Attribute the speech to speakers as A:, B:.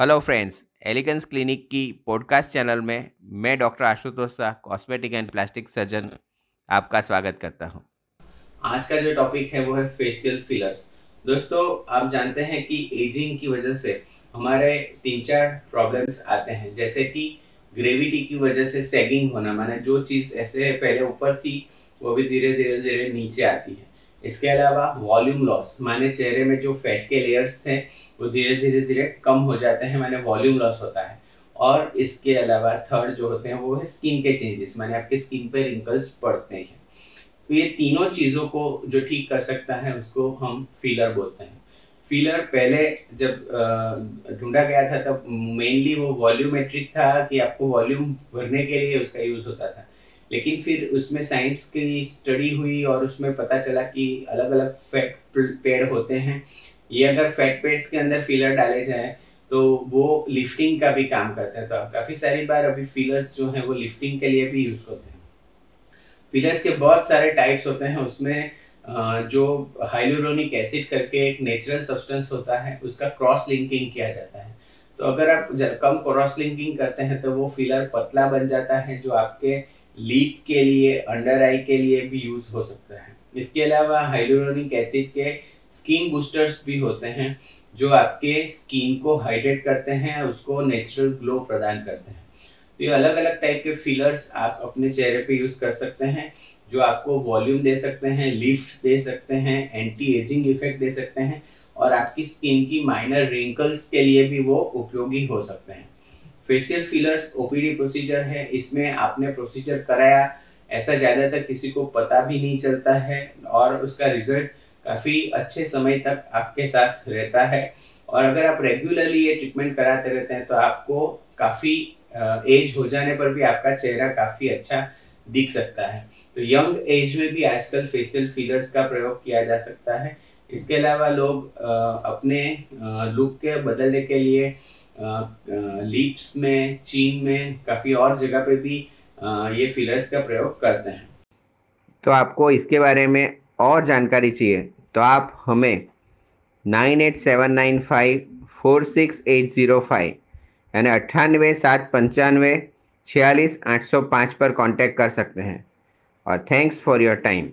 A: Hello friends elegance clinic की podcast channel में मैं doctor Ashutosh Shah cosmetic and plastic surgeon आपका स्वागत करता हूँ।
B: आज का जो टॉपिक है वो है फेशियल फिलर्स दोस्तों, आप जानते हैं कि एजिंग की वजह से हमारे तीन चार प्रॉब्लम्स आते हैं। जैसे कि ग्रेविटी की वजह से सेगिंग होना, माने जो चीज़ ऐसे पहले ऊपर थी, वो भी धीरे धीरे धीरे नीचे आती है। इसके अलावा वॉल्यूम लॉस माने चेहरे में जो फैट के लेयर्स थे, वो धीरे धीरे धीरे कम हो जाते हैं, माने वॉल्यूम लॉस होता है। और इसके अलावा थर्ड जो होते हैं, वो है स्किन के चेंजेस माने आपके स्किन पे रिंकल्स पड़ते हैं। तो ये तीनों चीज़ों को जो ठीक कर सकता है, उसको हम फीलर बोलते हैं। फीलर पहले जब ढूंढा गया था, तब मेनली वो वॉल्यूमेट्रिक था कि आपको वॉल्यूम भरने के लिए उसका यूज़ होता था। लेकिन फिर उसमें साइंस की स्टडी हुई और उसमें पता चला कि अलग अलग फैट पेड़ होते हैं। ये अगर फैट पेड्स के अंदर फिलर डाले जाए तो वो लिफ्टिंग का भी काम करते हैं। तो काफ़ी सारी बार अभी फिलर्स जो हैं, वो लिफ्टिंग के लिए भी यूज़ होते हैं। फिलर्स के बहुत सारे टाइप्स होते हैं। उसमें जो हाइलोरोनिक एसिड करके एक नेचुरल सब्सटेंस होता है, उसका क्रॉस लिंकिंग किया जाता है। तो अगर आप कम क्रॉस लिंकिंग करते हैं तो वो फिलर पतला बन जाता है, जो आपके लीप के लिए, अंडर आई के लिए भी यूज़ हो सकता है। इसके अलावा हाइड्रोनिक एसिड के स्किन बूस्टर्स भी होते हैं, जो आपके स्किन को हाइड्रेट करते हैं उसको नेचुरल ग्लो प्रदान करते हैं। तो ये अलग अलग टाइप के फिलर्स आप अपने चेहरे पे यूज़ कर सकते हैं, जो आपको वॉल्यूम दे सकते हैं लिफ्ट दे सकते हैं एंटी एजिंग इफ़ेक्ट दे सकते हैं, और आपकी स्किन की माइनर रिंकल्स के लिए भी वो उपयोगी हो सकते हैं। फेशियल फिलर्स ओपीडी प्रोसीजर है, इसमें आपने प्रोसीजर कराया, ऐसा ज़्यादातर किसी को पता भी नहीं चलता है और उसका रिज़ल्ट काफ़ी अच्छे समय तक आपके साथ रहता है। और अगर आप रेगुलरली ये ट्रीटमेंट कराते रहते हैं तो आपको काफ़ी एज हो जाने पर भी आपका चेहरा काफ़ी अच्छा दिख सकता है। तो यंग एज में भी आजकल फेशियल फिलर्स का प्रयोग किया जा सकता है। इसके अलावा लोग अपने लुक के बदलने के लिए लीप्स में, चीन में, काफ़ी और जगह पे भी ये फिलर्स का प्रयोग करते हैं।
A: तो आपको इसके बारे में और जानकारी चाहिए तो आप हमें nine eight seven nine five four six eight zero five यानी अट्ठानवे सात पंचानवे छियालीस आठ सौ पाँच पर कांटेक्ट कर सकते हैं। और थैंक्स फॉर योर टाइम